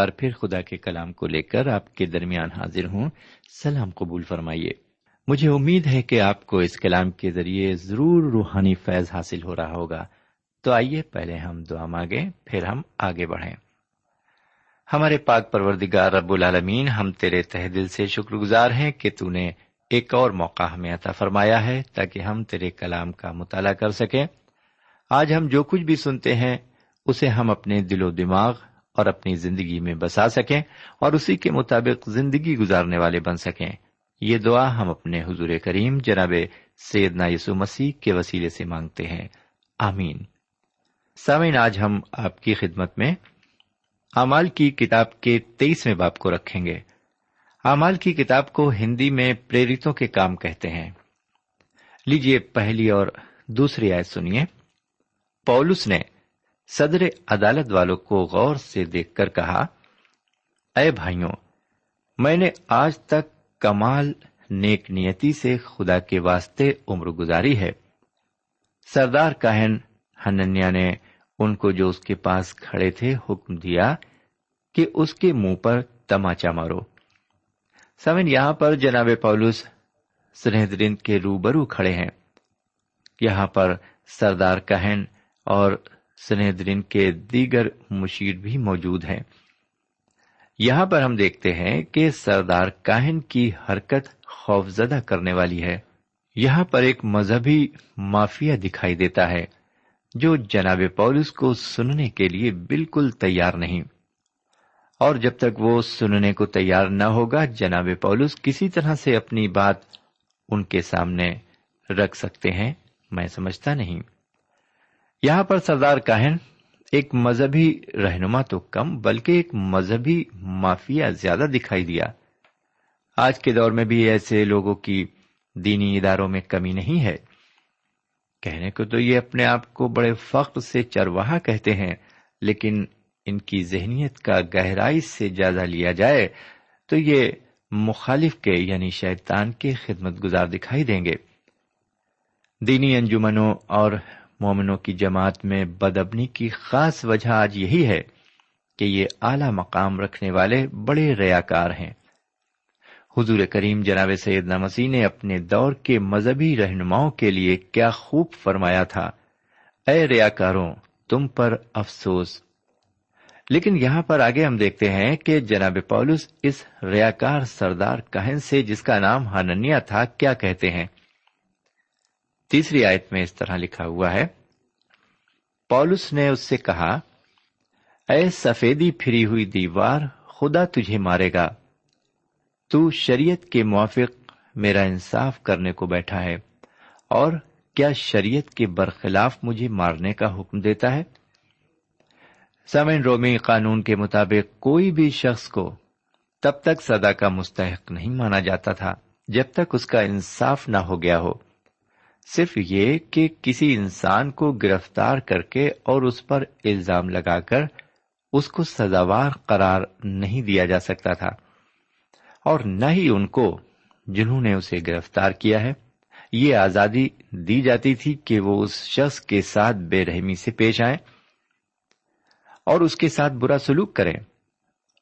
بار پھر خدا کے کلام کو لے کر آپ کے درمیان حاضر ہوں۔ سلام قبول فرمائیے۔ مجھے امید ہے کہ آپ کو اس کلام کے ذریعے ضرور روحانی فیض حاصل ہو رہا ہوگا۔ تو آئیے پہلے ہم دعا مانگے پھر ہم آگے بڑھیں۔ ہمارے پاک پروردگار رب العالمین، ہم تیرے تہ دل سے شکر گزار ہیں کہ تو نے ایک اور موقع ہمیں عطا فرمایا ہے تاکہ ہم تیرے کلام کا مطالعہ کر سکیں۔ آج ہم جو کچھ بھی سنتے ہیں، اسے ہم اپنے دل و دماغ اور اپنی زندگی میں بسا سکیں اور اسی کے مطابق زندگی گزارنے والے بن سکیں۔ یہ دعا ہم اپنے حضور کریم جناب سیدنا یسو مسیح کے وسیلے سے مانگتے ہیں۔ آمین۔ سامعین، آج ہم آپ کی خدمت میں امال کی کتاب کے تیئیسویں باپ کو رکھیں گے۔ امال کی کتاب کو ہندی میں پریرتوں کے کام کہتے ہیں۔ لیجیے پہلی اور دوسری آیت سنیے۔ پولس نے صدر عدالت والوں کو غور سے دیکھ کر کہا، اے بھائیوں، میں نے آج تک کمال نیک نیتی سے خدا کے واسطے عمر گزاری ہے۔ سردار کاہن ہننیا نے ان کو جو اس کے پاس کھڑے تھے حکم دیا کہ اس کے منہ پر تماچا مارو۔ سمن یہاں پر جناب پولس سنہدرین کے روبرو کھڑے ہیں۔ یہاں پر سردار کہن اور سنہدرین کے دیگر مشیر بھی موجود ہیں۔ یہاں پر ہم دیکھتے ہیں کہ سردار کاہن کی حرکت خوفزدہ کرنے والی ہے۔ یہاں پر ایک مذہبی مافیا دکھائی دیتا ہے، جو جناب پولس کو سننے کے لیے بالکل تیار نہیں۔ اور جب تک وہ سننے کو تیار نہ ہوگا، جناب پولس کسی طرح سے اپنی بات ان کے سامنے رکھ سکتے ہیں، میں سمجھتا نہیں۔ یہاں پر سردار کاہن ایک مذہبی رہنما تو کم بلکہ ایک مذہبی مافیا زیادہ دکھائی دیا۔ آج کے دور میں بھی ایسے لوگوں کی دینی اداروں میں کمی نہیں ہے۔ کہنے کو تو یہ اپنے آپ کو بڑے فخر سے چرواہا کہتے ہیں، لیکن ان کی ذہنیت کا گہرائی سے جائزہ لیا جائے تو یہ مخالف کے یعنی شیطان کے خدمت گزار دکھائی دیں گے۔ دینی انجمنوں اور مومنوں کی جماعت میں بدبنی کی خاص وجہ آج یہی ہے کہ یہ اعلی مقام رکھنے والے بڑے ریاکار ہیں۔ حضور کریم جناب سید مسیح نے اپنے دور کے مذہبی رہنماؤں کے لیے کیا خوب فرمایا تھا۔ اے ریاکاروں، تم پر افسوس۔ لیکن یہاں پر آگے ہم دیکھتے ہیں کہ جناب پولس اس ریاکار سردار کہن سے جس کا نام ہننیا تھا، کیا کہتے ہیں؟ تیسری آیت میں اس طرح لکھا ہوا ہے۔ پولس نے اس سے کہا، اے سفیدی پھری ہوئی دیوار، خدا تجھے مارے گا۔ تو شریعت کے موافق میرا انصاف کرنے کو بیٹھا ہے۔ اور کیا شریعت کے برخلاف مجھے مارنے کا حکم دیتا ہے؟ سمن رومی قانون کے مطابق کوئی بھی شخص کو تب تک سدا کا مستحق نہیں مانا جاتا تھا، جب تک اس کا انصاف نہ ہو گیا ہو۔ صرف یہ کہ کسی انسان کو گرفتار کر کے اور اس پر الزام لگا کر اس کو سزاوار قرار نہیں دیا جا سکتا تھا۔ اور نہ ہی ان کو جنہوں نے اسے گرفتار کیا ہے۔ یہ آزادی دی جاتی تھی کہ وہ اس شخص کے ساتھ بے رحمی سے پیش آئیں اور اس کے ساتھ برا سلوک کریں۔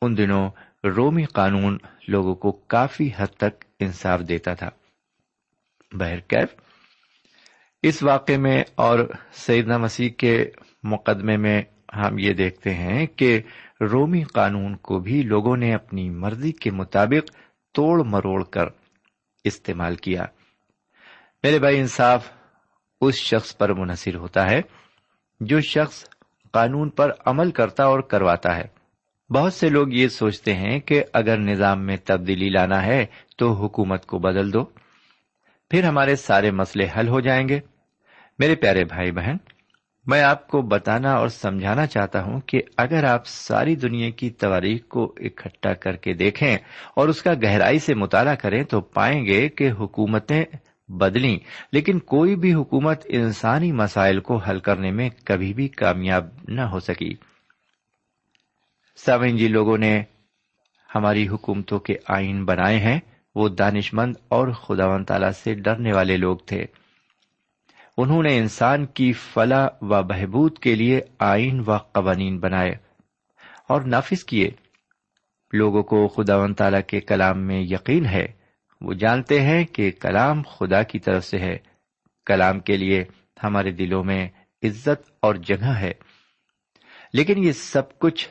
ان دنوں رومی قانون لوگوں کو کافی حد تک انصاف دیتا تھا۔ بہرکیف اس واقعے میں اور سیدنا مسیح کے مقدمے میں ہم یہ دیکھتے ہیں کہ رومی قانون کو بھی لوگوں نے اپنی مرضی کے مطابق توڑ مروڑ کر استعمال کیا۔ میرے بھائی، انصاف اس شخص پر منحصر ہوتا ہے جو شخص قانون پر عمل کرتا اور کرواتا ہے۔ بہت سے لوگ یہ سوچتے ہیں کہ اگر نظام میں تبدیلی لانا ہے تو حکومت کو بدل دو۔ پھر ہمارے سارے مسئلے حل ہو جائیں گے۔ میرے پیارے بھائی بہن، میں آپ کو بتانا اور سمجھانا چاہتا ہوں کہ اگر آپ ساری دنیا کی تواریخ کو اکٹھا کر کے دیکھیں اور اس کا گہرائی سے مطالعہ کریں تو پائیں گے کہ حکومتیں بدلیں۔ لیکن کوئی بھی حکومت انسانی مسائل کو حل کرنے میں کبھی بھی کامیاب نہ ہو سکی۔ سوئن جی لوگوں نے ہماری حکومتوں کے آئین بنائے ہیں۔ وہ دانش مند اور خدا و تعالی سے ڈرنے والے لوگ تھے۔ انہوں نے انسان کی فلاح و بہبود کے لیے آئین و قوانین بنائے اور نافذ کیے۔ لوگوں کو خدا و تعالی کے کلام میں یقین ہے۔ وہ جانتے ہیں کہ کلام خدا کی طرف سے ہے۔ کلام کے لیے ہمارے دلوں میں عزت اور جگہ ہے۔ لیکن یہ سب کچھ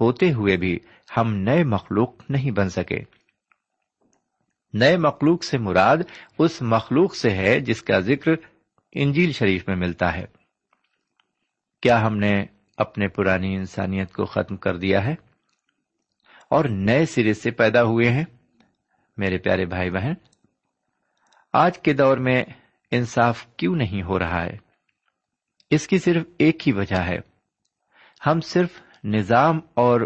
ہوتے ہوئے بھی ہم نئے مخلوق نہیں بن سکے۔ نئے مخلوق سے مراد اس مخلوق سے ہے جس کا ذکر انجیل شریف میں ملتا ہے۔ کیا ہم نے اپنے پرانی انسانیت کو ختم کر دیا ہے؟ اور نئے سرے سے پیدا ہوئے ہیں؟ میرے پیارے بھائی بہن، آج کے دور میں انصاف کیوں نہیں ہو رہا ہے؟ اس کی صرف ایک ہی وجہ ہے۔ ہم صرف نظام اور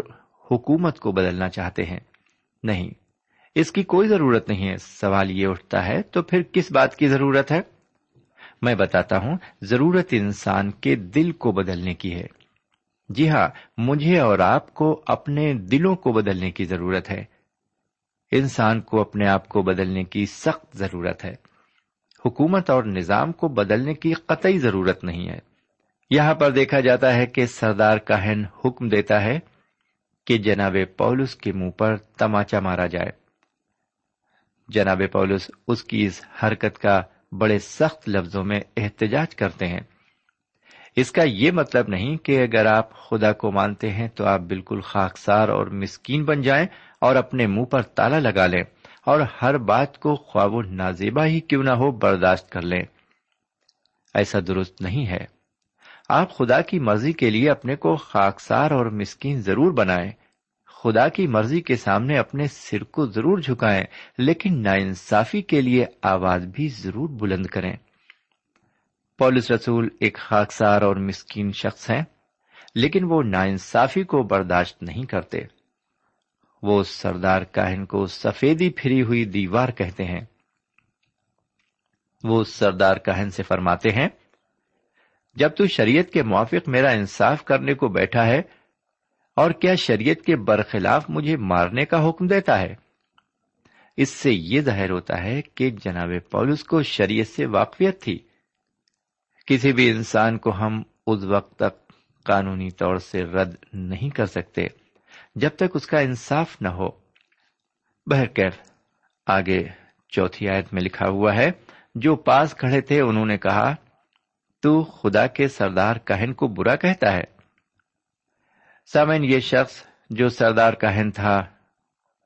حکومت کو بدلنا چاہتے ہیں، نہیں اس کی کوئی ضرورت نہیں ہے۔ سوال یہ اٹھتا ہے، تو پھر کس بات کی ضرورت ہے؟ میں بتاتا ہوں، ضرورت انسان کے دل کو بدلنے کی ہے۔ جی ہاں مجھے اور آپ کو اپنے دلوں کو بدلنے کی ضرورت ہے۔ انسان کو اپنے آپ کو بدلنے کی سخت ضرورت ہے۔ حکومت اور نظام کو بدلنے کی قطعی ضرورت نہیں ہے۔ یہاں پر دیکھا جاتا ہے کہ سردار کاہن حکم دیتا ہے کہ جناب پولس کے منہ پر تماچا مارا جائے۔ جناب پولس اس کی اس حرکت کا بڑے سخت لفظوں میں احتجاج کرتے ہیں۔ اس کا یہ مطلب نہیں کہ اگر آپ خدا کو مانتے ہیں تو آپ بالکل خاکسار اور مسکین بن جائیں اور اپنے منہ پر تالا لگا لیں اور ہر بات کو خواب و نازیبا ہی کیوں نہ ہو برداشت کر لیں۔ ایسا درست نہیں ہے۔ آپ خدا کی مرضی کے لیے اپنے کو خاکسار اور مسکین ضرور بنائیں۔ خدا کی مرضی کے سامنے اپنے سر کو ضرور جھکائیں، لیکن ناانصافی کے لیے آواز بھی ضرور بلند کریں۔ پولس رسول ایک خاکسار اور مسکین شخص ہیں، لیکن وہ ناانصافی کو برداشت نہیں کرتے۔ وہ سردار کاہن کو سفیدی پھری ہوئی دیوار کہتے ہیں۔ وہ سردار کاہن سے فرماتے ہیں، جب تو شریعت کے موافق میرا انصاف کرنے کو بیٹھا ہے اور کیا شریعت کے برخلاف مجھے مارنے کا حکم دیتا ہے؟ اس سے یہ ظاہر ہوتا ہے کہ جناب پولس کو شریعت سے واقفیت تھی۔ کسی بھی انسان کو ہم اس وقت تک قانونی طور سے رد نہیں کر سکتے، جب تک اس کا انصاف نہ ہو۔ بہرکیف، آگے چوتھی آیت میں لکھا ہوا ہے، جو پاس کھڑے تھے انہوں نے کہا، تو خدا کے سردار کہن کو برا کہتا ہے۔ سامن یہ شخص جو سردار کہن تھا،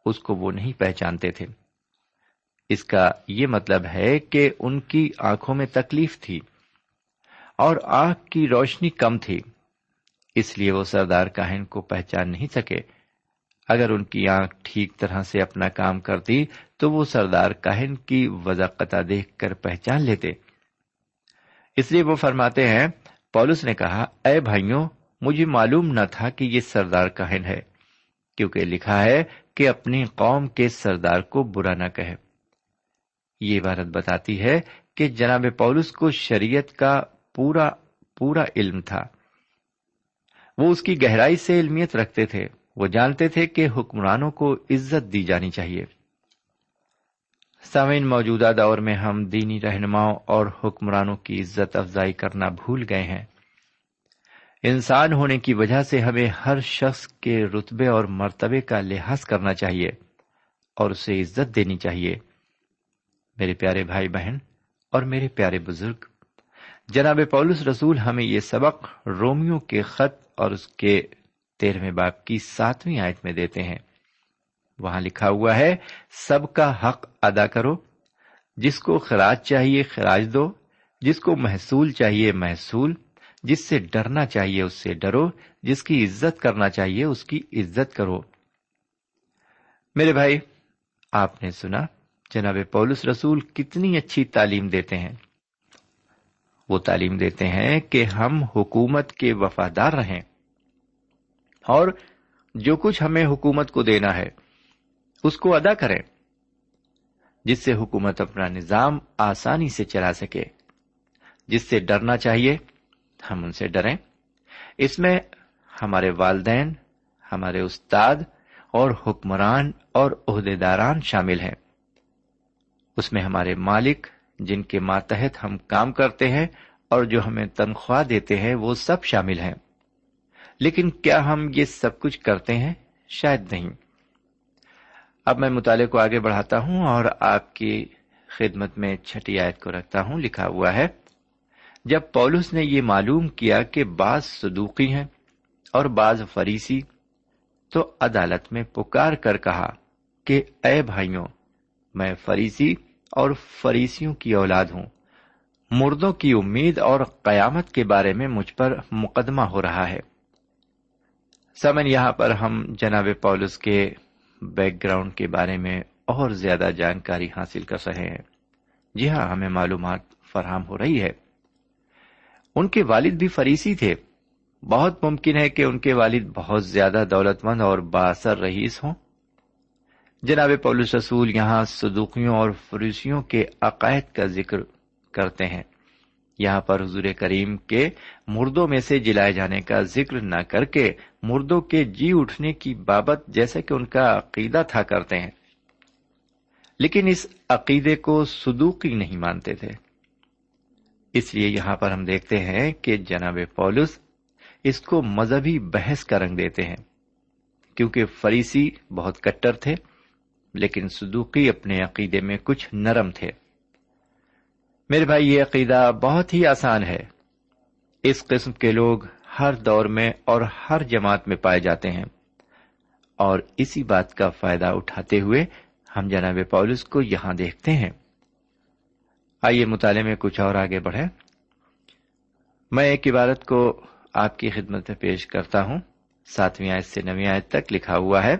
اس کو وہ نہیں پہچانتے تھے۔ اس کا یہ مطلب ہے کہ ان کی آنکھوں میں تکلیف تھی اور آنکھ کی روشنی کم تھی، اس لیے وہ سردار کاہن کو پہچان نہیں سکے۔ اگر ان کی آنکھ ٹھیک طرح سے اپنا کام کرتی، تو وہ سردار کاہن کی وضاقتہ دیکھ کر پہچان لیتے۔ اس لیے وہ فرماتے ہیں، پولس نے کہا، اے بھائیوں مجھے معلوم نہ تھا کہ یہ سردار کاہن ہے، کیونکہ لکھا ہے کہ اپنی قوم کے سردار کو برا نہ کہے۔ یہ عبارت بتاتی ہے کہ جناب پولس کو شریعت کا پورا پورا علم تھا۔ وہ اس کی گہرائی سے علمیت رکھتے تھے۔ وہ جانتے تھے کہ حکمرانوں کو عزت دی جانی چاہیے۔ سامعین، موجودہ دور میں ہم دینی رہنماؤں اور حکمرانوں کی عزت افزائی کرنا بھول گئے ہیں۔ انسان ہونے کی وجہ سے ہمیں ہر شخص کے رتبے اور مرتبے کا لحاظ کرنا چاہیے اور اسے عزت دینی چاہیے۔ میرے پیارے بھائی بہن اور میرے پیارے بزرگ، جناب پولس رسول ہمیں یہ سبق رومیو کے خط اور اس کے تیرہویں باپ کی ساتویں آیت میں دیتے ہیں۔ وہاں لکھا ہوا ہے، سب کا حق ادا کرو، جس کو خراج چاہیے خراج دو، جس کو محصول چاہیے محصول جس سے ڈرنا چاہیے اس سے ڈرو، جس کی عزت کرنا چاہیے اس کی عزت کرو۔ میرے بھائی، آپ نے سنا جناب پولس رسول کتنی اچھی تعلیم دیتے ہیں۔ وہ تعلیم دیتے ہیں کہ ہم حکومت کے وفادار رہیں۔ اور جو کچھ ہمیں حکومت کو دینا ہے، اس کو ادا کریں، جس سے حکومت اپنا نظام آسانی سے چلا سکے، جس سے ڈرنا چاہیے ہم ان سے ڈریں۔ اس میں ہمارے والدین، ہمارے استاد اور حکمران اور عہدے داران شامل ہیں۔ اس میں ہمارے مالک، جن کے ماتحت ہم کام کرتے ہیں اور جو ہمیں تنخواہ دیتے ہیں، وہ سب شامل ہیں۔ لیکن کیا ہم یہ سب کچھ کرتے ہیں؟ شاید نہیں۔ اب میں مطالعے کو آگے بڑھاتا ہوں اور آپ کی خدمت میں چھٹی آیت کو رکھتا ہوں، لکھا ہوا ہے۔ جب پولس نے یہ معلوم کیا کہ بعض صدوقی ہیں اور بعض فریسی، تو عدالت میں پکار کر کہا کہ اے بھائیوں، میں فریسی اور فریسیوں کی اولاد ہوں۔ مردوں کی امید اور قیامت کے بارے میں مجھ پر مقدمہ ہو رہا ہے۔ سمن، یہاں پر ہم جناب پولس کے بیک گراؤنڈ کے بارے میں اور زیادہ جانکاری حاصل کر رہے ہیں۔ جی ہاں ہمیں معلومات فراہم ہو رہی ہے۔ ان کے والد بھی فریسی تھے۔ بہت ممکن ہے کہ ان کے والد بہت زیادہ دولت مند اور باثر رئیس ہوں۔ جناب پولس رسول یہاں صدوقیوں اور فریسیوں کے عقائد کا ذکر کرتے ہیں۔ یہاں پر حضور کریم کے مردوں میں سے جلائے جانے کا ذکر نہ کر کے مردوں کے جی اٹھنے کی بابت جیسے کہ ان کا عقیدہ تھا کرتے ہیں۔ لیکن اس عقیدے کو صدوقی نہیں مانتے تھے۔ اس لیے یہاں پر ہم دیکھتے ہیں کہ جناب پولس اس کو مذہبی بحث کا رنگ دیتے ہیں، کیونکہ فریسی بہت کٹر تھے، لیکن صدوقی اپنے عقیدے میں کچھ نرم تھے۔ میرے بھائی، یہ عقیدہ بہت ہی آسان ہے۔ اس قسم کے لوگ ہر دور میں اور ہر جماعت میں پائے جاتے ہیں۔ اور اسی بات کا فائدہ اٹھاتے ہوئے ہم جناب پولس کو یہاں دیکھتے ہیں۔ آئیے مطالعے میں کچھ اور آگے بڑھے میں ایک عبارت کو آپ کی خدمت میں پیش کرتا ہوں۔ ساتویں آیت سے نویں آیت تک لکھا ہوا ہے۔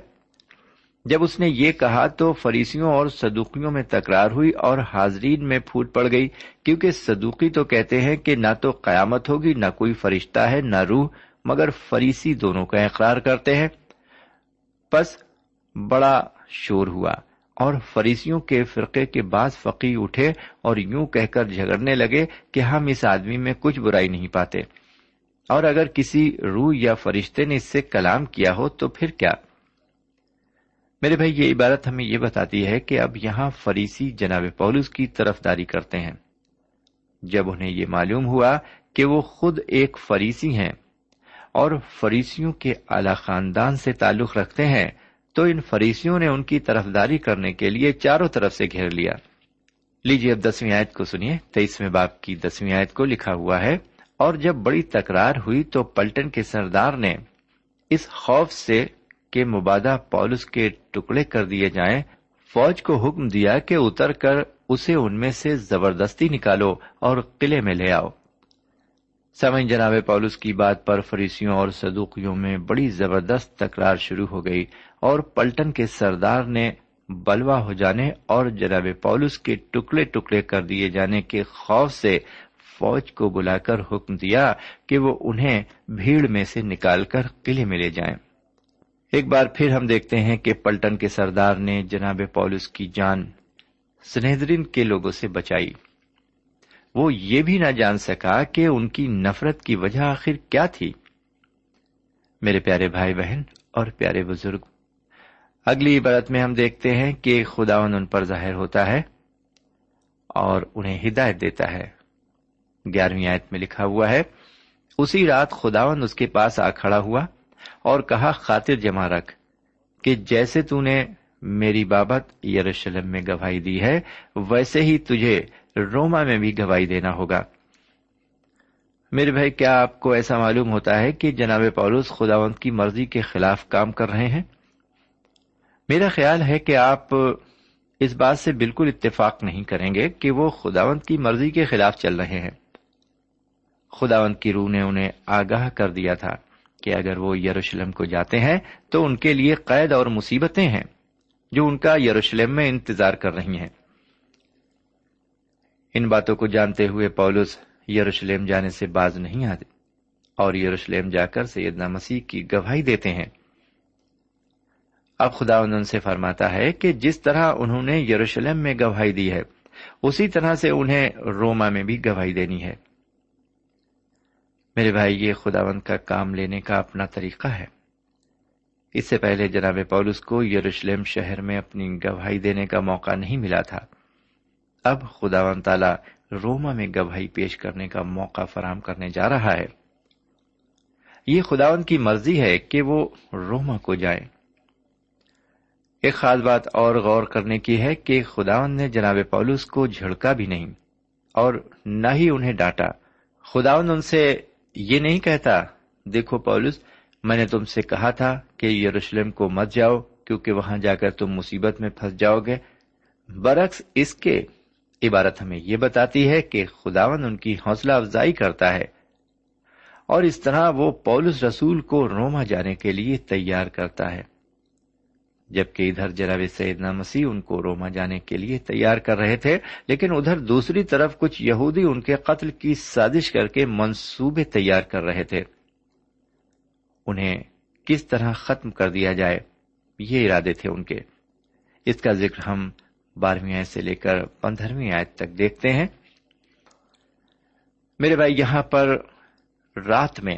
جب اس نے یہ کہا تو فریسیوں اور صدوقیوں میں تکرار ہوئی اور حاضرین میں پھوٹ پڑ گئی، کیونکہ صدوقی تو کہتے ہیں کہ نہ تو قیامت ہوگی، نہ کوئی فرشتہ ہے، نہ روح، مگر فریسی دونوں کا اقرار کرتے ہیں۔ پس بڑا شور ہوا۔ اور فریسیوں کے فرقے کے بعض فقی اٹھے اور یوں کہہ کر جھگڑنے لگے کہ ہم اس آدمی میں کچھ برائی نہیں پاتے۔ اور اگر کسی روح یا فرشتے نے اس سے کلام کیا ہو تو پھر کیا؟ میرے بھائی، یہ عبارت ہمیں یہ بتاتی ہے کہ اب یہاں فریسی جناب پولس کی طرف داری کرتے ہیں۔ جب انہیں یہ معلوم ہوا کہ وہ خود ایک فریسی ہیں اور فریسیوں کے اعلی خاندان سے تعلق رکھتے ہیں تو ان فریسیوں نے ان کی طرفداری کرنے کے لیے چاروں طرف سے گھیر لیا۔ لیجیے اب دسویں آیت کو سنیے۔ تیئیسویں باپ کی دسویں آیت کو لکھا ہوا ہے، اور جب بڑی تکرار ہوئی تو پلٹن کے سردار نے اس خوف سے کہ مبادہ پولس کے ٹکڑے کر دیے جائیں، فوج کو حکم دیا کہ اتر کر اسے ان میں سے زبردستی نکالو اور قلعے میں لے آؤ۔ سمجھ جناب پولس کی بات پر فریسیوں اور صدوقیوں میں بڑی زبردست تکرار شروع ہو گئی اور پلٹن کے سردار نے بلوا ہو جانے اور جناب پولس کے ٹکڑے ٹکڑے کر دیے جانے کے خوف سے فوج کو بلا کر حکم دیا کہ وہ انہیں بھیڑ میں سے نکال کر قلعے میں لے جائیں۔ ایک بار پھر ہم دیکھتے ہیں کہ پلٹن کے سردار نے جناب پولس کی جان سنہدرین کے لوگوں سے بچائی۔ وہ یہ بھی نہ جان سکا کہ ان کی نفرت کی وجہ آخر کیا تھی۔ میرے پیارے بھائی بہن اور پیارے بزرگ، اگلی عبارت میں ہم دیکھتے ہیں کہ خداون ان پر ظاہر ہوتا ہے اور انہیں ہدایت دیتا ہے۔ گیارہویں آیت میں لکھا ہوا ہے، اسی رات خداون اس کے پاس آ کھڑا ہوا اور کہا، خاطر جمع رکھ کہ جیسے تو نے میری بابت یروشلم میں گواہی دی ہے، ویسے ہی تجھے روما میں بھی گواہی دینا ہوگا۔ میرے بھائی، کیا آپ کو ایسا معلوم ہوتا ہے کہ جناب پولوس خداوند کی مرضی کے خلاف کام کر رہے ہیں؟ میرا خیال ہے کہ آپ اس بات سے بالکل اتفاق نہیں کریں گے کہ وہ خداوند کی مرضی کے خلاف چل رہے ہیں۔ خداوند کی روح نے انہیں آگاہ کر دیا تھا کہ اگر وہ یروشلم کو جاتے ہیں تو ان کے لیے قید اور مصیبتیں ہیں جو ان کا یروشلم میں انتظار کر رہی ہیں۔ ان باتوں کو جانتے ہوئے پولس یروشلم جانے سے باز نہیں آتے اور یروشلم جا کر سیدنا مسیح کی گواہی دیتے ہیں۔ اب خدا ان سے فرماتا ہے کہ جس طرح انہوں نے یروشلم میں گواہی دی ہے، اسی طرح سے انہیں روما میں بھی گواہی دینی ہے۔ میرے بھائی، یہ خداوند کا کام لینے کا اپنا طریقہ ہے۔ اس سے پہلے جناب پولس کو یروشلم شہر میں اپنی گواہی دینے کا موقع نہیں ملا تھا۔ اب خداون تعالی روما میں گواہی پیش کرنے کا موقع فراہم کرنے جا رہا ہے۔ یہ خداون کی مرضی ہے کہ وہ روما کو جائیں ایک خاص بات اور غور کرنے کی ہے کہ خداون نے جناب پولس کو جھڑکا بھی نہیں اور نہ ہی انہیں ڈانٹا۔ خداون ان سے یہ نہیں کہتا، دیکھو پولس، میں نے تم سے کہا تھا کہ یروشلم کو مت جاؤ کیونکہ وہاں جا کر تم مصیبت میں پھنس جاؤ گے۔ برعکس اس کے عبارت ہمیں یہ بتاتی ہے کہ خداون ان کی حوصلہ افزائی کرتا ہے اور اس طرح وہ پولس رسول کو روما جانے کے لیے تیار کرتا ہے۔ جبکہ ادھر جناب سیدنا مسیح ان کو روما جانے کے لیے تیار کر رہے تھے، لیکن ادھر دوسری طرف کچھ یہودی ان کے قتل کی سازش کر کے منصوبے تیار کر رہے تھے۔ انہیں کس طرح ختم کر دیا جائے، یہ ارادے تھے ان کے۔ اس کا ذکر ہم بارہویں آیت سے لے کر پندرہویں آیت تک دیکھتے ہیں۔ میرے بھائی، یہاں پر رات میں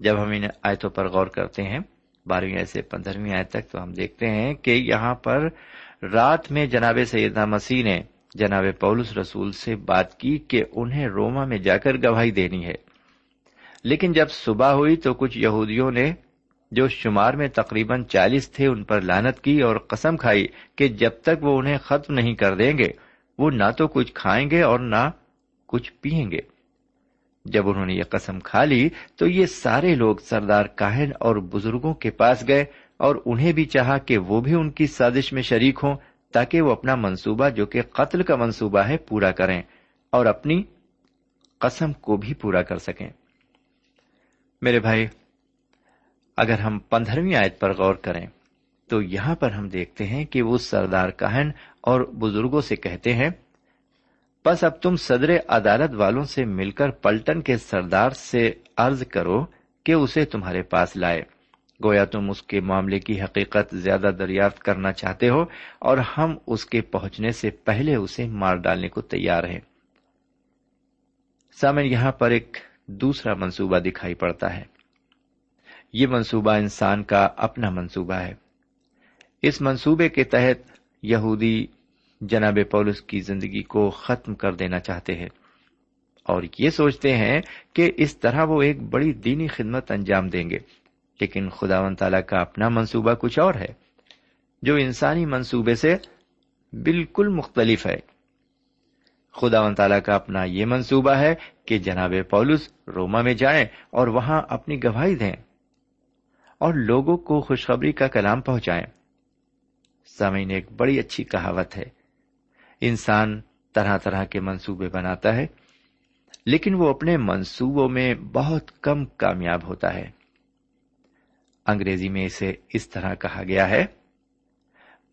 جب ہم ان آیتوں پر غور کرتے ہیں، بارہویں آیت سے پندرہویں آیت تک، تو ہم دیکھتے ہیں کہ یہاں پر رات میں جناب سیدنا مسیح نے جناب پولس رسول سے بات کی کہ انہیں روما میں جا کر گواہی دینی ہے۔ لیکن جب صبح ہوئی تو کچھ یہودیوں نے جو شمار میں تقریباً چالیس تھے ان پر لانت کی اور قسم کھائی کہ جب تک وہ انہیں ختم نہیں کر دیں گے، وہ نہ تو کچھ کھائیں گے اور نہ کچھ پیئیں گے۔ جب انہوں نے یہ قسم کھا لی، تو یہ سارے لوگ سردار کاہن اور بزرگوں کے پاس گئے اور انہیں بھی چاہا کہ وہ بھی ان کی سازش میں شریک ہوں تاکہ وہ اپنا منصوبہ جو کہ قتل کا منصوبہ ہے پورا کریں اور اپنی قسم کو بھی پورا کر سکیں۔ میرے بھائی اگر ہم پندرہویں آیت پر غور کریں تو یہاں پر ہم دیکھتے ہیں کہ وہ سردار کہن اور بزرگوں سے کہتے ہیں بس اب تم صدر عدالت والوں سے مل کر پلٹن کے سردار سے عرض کرو کہ اسے تمہارے پاس لائے۔ گویا تم اس کے معاملے کی حقیقت زیادہ دریافت کرنا چاہتے ہو اور ہم اس کے پہنچنے سے پہلے اسے مار ڈالنے کو تیار ہیں۔ سامن یہاں پر ایک دوسرا منصوبہ دکھائی پڑتا ہے۔ یہ منصوبہ انسان کا اپنا منصوبہ ہے۔ اس منصوبے کے تحت یہودی جناب پولس کی زندگی کو ختم کر دینا چاہتے ہیں اور یہ سوچتے ہیں کہ اس طرح وہ ایک بڑی دینی خدمت انجام دیں گے۔ لیکن خدا و تعالی کا اپنا منصوبہ کچھ اور ہے، جو انسانی منصوبے سے بالکل مختلف ہے۔ خدا و تعالیٰ کا اپنا یہ منصوبہ ہے کہ جناب پولس روما میں جائیں اور وہاں اپنی گواہی دیں۔ اور لوگوں کو خوشخبری کا کلام پہنچائیں۔ سامعین، ایک بڑی اچھی کہاوت ہے۔ انسان طرح طرح کے منصوبے بناتا ہے، لیکن وہ اپنے منصوبوں میں بہت کم کامیاب ہوتا ہے۔ انگریزی میں اسے اس طرح کہا گیا ہے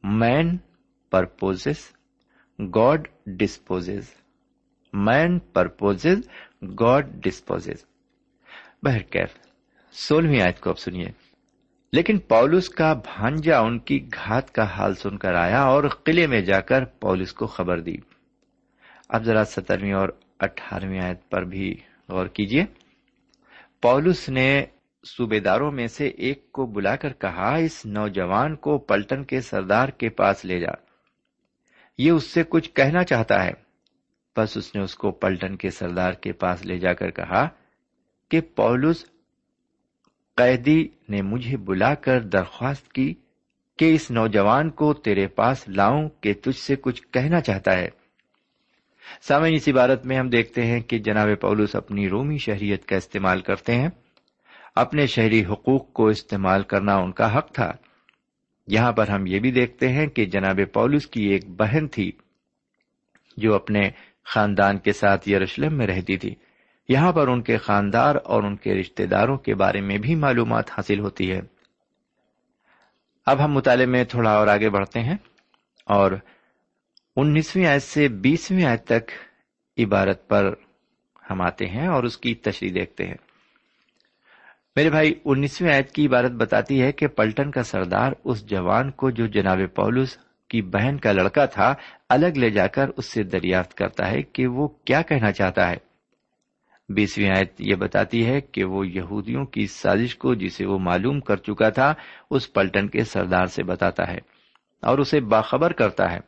man propose God dispose man propose God dispose بہرکیف، سولہویں آیت کو اب سنیے۔ لیکن پولس کا بھانجا ان کی گھات کا حال سن کر آیا اور قلعے میں جا کر پولس کو خبر دی۔ اب ذرا سترویں اور اٹھارہویں آیت پر بھی غور کیجیے۔ پولس نے صوبے داروں میں سے ایک کو بلا کر کہا، اس نوجوان کو پلٹن کے سردار کے پاس لے جا۔ یہ اس سے کچھ کہنا چاہتا ہے۔ بس اس نے اس کو پلٹن کے سردار کے پاس لے جا کر کہا کہ پولس قیدی نے مجھے بلا کر درخواست کی کہ اس نوجوان کو تیرے پاس لاؤں کہ تجھ سے کچھ کہنا چاہتا ہے۔ سامعین، اس عبارت میں ہم دیکھتے ہیں کہ جناب پولس اپنی رومی شہریت کا استعمال کرتے ہیں۔ اپنے شہری حقوق کو استعمال کرنا ان کا حق تھا۔ یہاں پر ہم یہ بھی دیکھتے ہیں کہ جناب پولس کی ایک بہن تھی جو اپنے خاندان کے ساتھ یروشلم میں رہتی تھی۔ یہاں پر ان کے خاندار اور ان کے رشتے داروں کے بارے میں بھی معلومات حاصل ہوتی ہے۔ اب ہم مطالعے میں تھوڑا اور آگے بڑھتے ہیں اور انیسویں آیت سے بیسویں آیت تک عبارت پر ہم آتے ہیں اور اس کی تشریح دیکھتے ہیں۔ میرے بھائی، انیسویں آیت کی عبارت بتاتی ہے کہ پلٹن کا سردار اس جوان کو جو جناب پولس کی بہن کا لڑکا تھا، الگ لے جا کر اس سے دریافت کرتا ہے کہ وہ کیا کہنا چاہتا ہے۔ بیسویں آیت یہ بتاتی ہے کہ وہ یہودیوں کی سازش کو جسے وہ معلوم کر چکا تھا، اس پلٹن کے سردار سے بتاتا ہے اور اسے باخبر کرتا ہے۔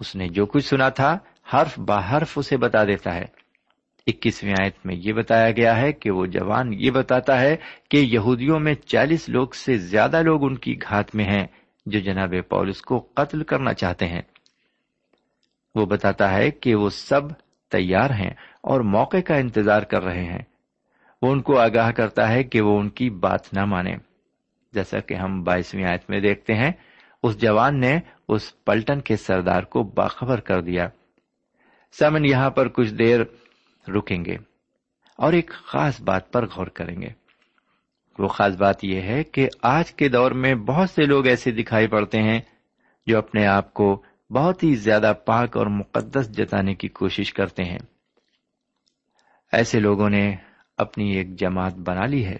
اس نے جو کچھ سنا تھا، حرف باحرف اسے بتا دیتا ہے۔ اکیسویں آیت میں یہ بتایا گیا ہے کہ وہ جوان یہ بتاتا ہے کہ یہودیوں میں چالیس لوگ سے زیادہ لوگ ان کی گھات میں ہیں جو جناب پولس کو قتل کرنا چاہتے ہیں۔ وہ بتاتا ہے کہ وہ سب تیار ہیں اور موقع کا انتظار کر رہے ہیں۔ وہ ان کو آگاہ کرتا ہے کہ وہ ان کی بات نہ مانے۔ جیسا کہ ہم بائیسویں آیت میں دیکھتے ہیں، اس جوان نے اس پلٹن کے سردار کو باخبر کر دیا۔ سمن یہاں پر کچھ دیر رکیں گے اور ایک خاص بات پر غور کریں گے۔ وہ خاص بات یہ ہے کہ آج کے دور میں بہت سے لوگ ایسے دکھائی پڑتے ہیں جو اپنے آپ کو بہت ہی زیادہ پاک اور مقدس جتانے کی کوشش کرتے ہیں۔ ایسے لوگوں نے اپنی ایک جماعت بنا لی ہے۔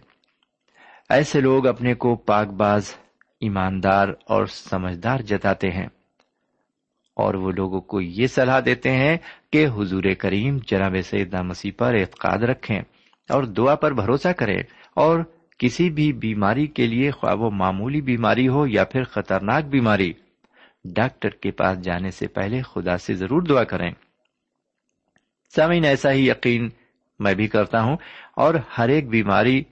ایسے لوگ اپنے کو پاک باز، ایماندار اور سمجھدار جتاتے ہیں۔ اور وہ لوگوں کو یہ صلاح دیتے ہیں کہ حضور کریم جناب سیدہ مسیح پر اعتقاد رکھیں اور دعا پر بھروسہ کریں۔ اور کسی بھی بیماری کے لیے خواب و معمولی بیماری ہو یا پھر خطرناک بیماری ڈاکٹر کے پاس جانے سے پہلے خدا سے ضرور دعا کریں۔ سامعین، ایسا ہی یقین میں بھی کرتا ہوں اور ہر ایک بیماری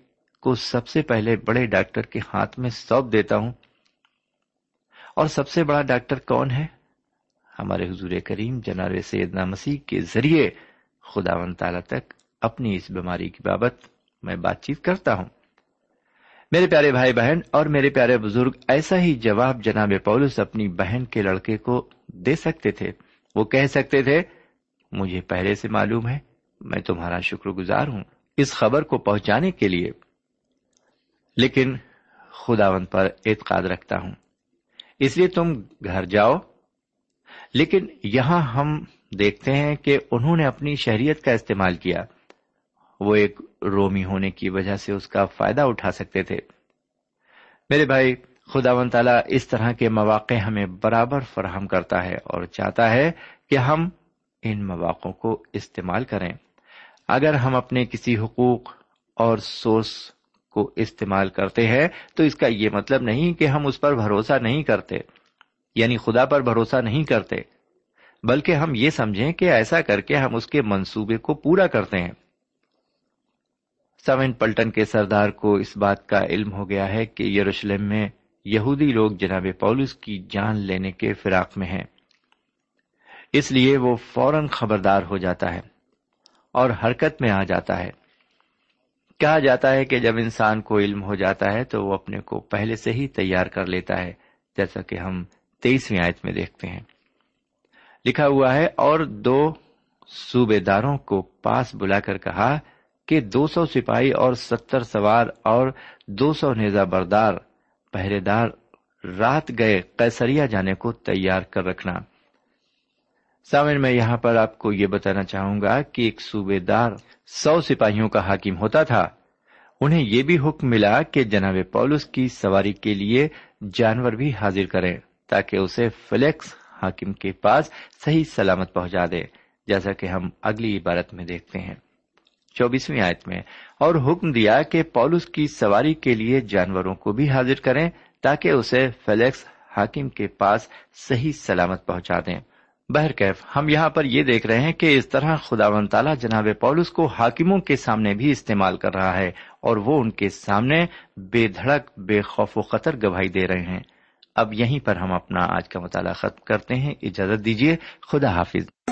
کو سب سے پہلے بڑے ڈاکٹر کے ہاتھ میں سونپ دیتا ہوں۔ اور سب سے بڑا ڈاکٹر کون ہے؟ ہمارے حضور کریم جناب سیدنا مسیح کے ذریعے خدا و تعالی تک اپنی اس بیماری کی بابت میں بات چیت کرتا ہوں۔ میرے پیارے بھائی بہن اور میرے پیارے بزرگ، ایسا ہی جواب جناب پولس اپنی بہن کے لڑکے کو دے سکتے تھے۔ وہ کہہ سکتے تھے، مجھے پہلے سے معلوم ہے، میں تمہارا شکر گزار ہوں اس خبر کو پہنچانے کے لیے۔ لیکن خداون پر اعتقاد رکھتا ہوں۔ اس لیے تم گھر جاؤ۔ لیکن یہاں ہم دیکھتے ہیں کہ انہوں نے اپنی شہریت کا استعمال کیا۔ وہ ایک رومی ہونے کی وجہ سے اس کا فائدہ اٹھا سکتے تھے۔ میرے بھائی خدا و تعالیٰ اس طرح کے مواقع ہمیں برابر فراہم کرتا ہے اور چاہتا ہے کہ ہم ان مواقع کو استعمال کریں۔ اگر ہم اپنے کسی حقوق اور سورس کو استعمال کرتے ہیں، تو اس کا یہ مطلب نہیں کہ ہم اس پر بھروسہ نہیں کرتے یعنی خدا پر بھروسہ نہیں کرتے، بلکہ ہم یہ سمجھیں کہ ایسا کر کے ہم اس کے منصوبے کو پورا کرتے ہیں۔ سوین پلٹن کے سردار کو اس بات کا علم ہو گیا ہے کہ یروشلم میں یہودی لوگ جناب پولس کی جان لینے کے فراق میں ہیں۔ اس لیے وہ فوراً خبردار ہو جاتا ہے اور حرکت میں آ جاتا ہے۔ کہا جاتا ہے کہ جب انسان کو علم ہو جاتا ہے تو وہ اپنے کو پہلے سے ہی تیار کر لیتا ہے، جیسا کہ ہم تیئیسویں آیت میں دیکھتے ہیں۔ لکھا ہوا ہے، اور دو صوبے داروں کو پاس بلا کر کہا کہ دو سو سپاہی اور ستر سوار اور دو سو نیزا بردار پہرے دار رات گئے کیسریا جانے کو تیار کر رکھنا۔ سامن میں یہاں پر آپ کو یہ بتانا چاہوں گا کہ ایک صوبے دار سو سپاہیوں کا حاکم ہوتا تھا۔ انہیں یہ بھی حکم ملا کہ جناب پولس کی سواری کے لیے جانور بھی حاضر کریں تاکہ اسے فلیکس حاکم کے پاس صحیح سلامت پہنچا دے۔ جیسا کہ ہم اگلی عبارت میں دیکھتے ہیں۔ چوبیسویں آیت میں، اور حکم دیا کہ پولس کی سواری کے لیے جانوروں کو بھی حاضر کریں تاکہ اسے فلیکس حاکم کے پاس صحیح سلامت پہنچا دیں۔ بہرکیف، ہم یہاں پر یہ دیکھ رہے ہیں کہ اس طرح خدا و تعالیٰ جناب پولس کو حاکموں کے سامنے بھی استعمال کر رہا ہے، اور وہ ان کے سامنے بے دھڑک، بے خوف و خطر گواہی دے رہے ہیں۔ اب یہیں پر ہم اپنا آج کا مطالعہ ختم کرتے ہیں۔ اجازت دیجیے خدا حافظ۔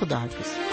خدا حافظ۔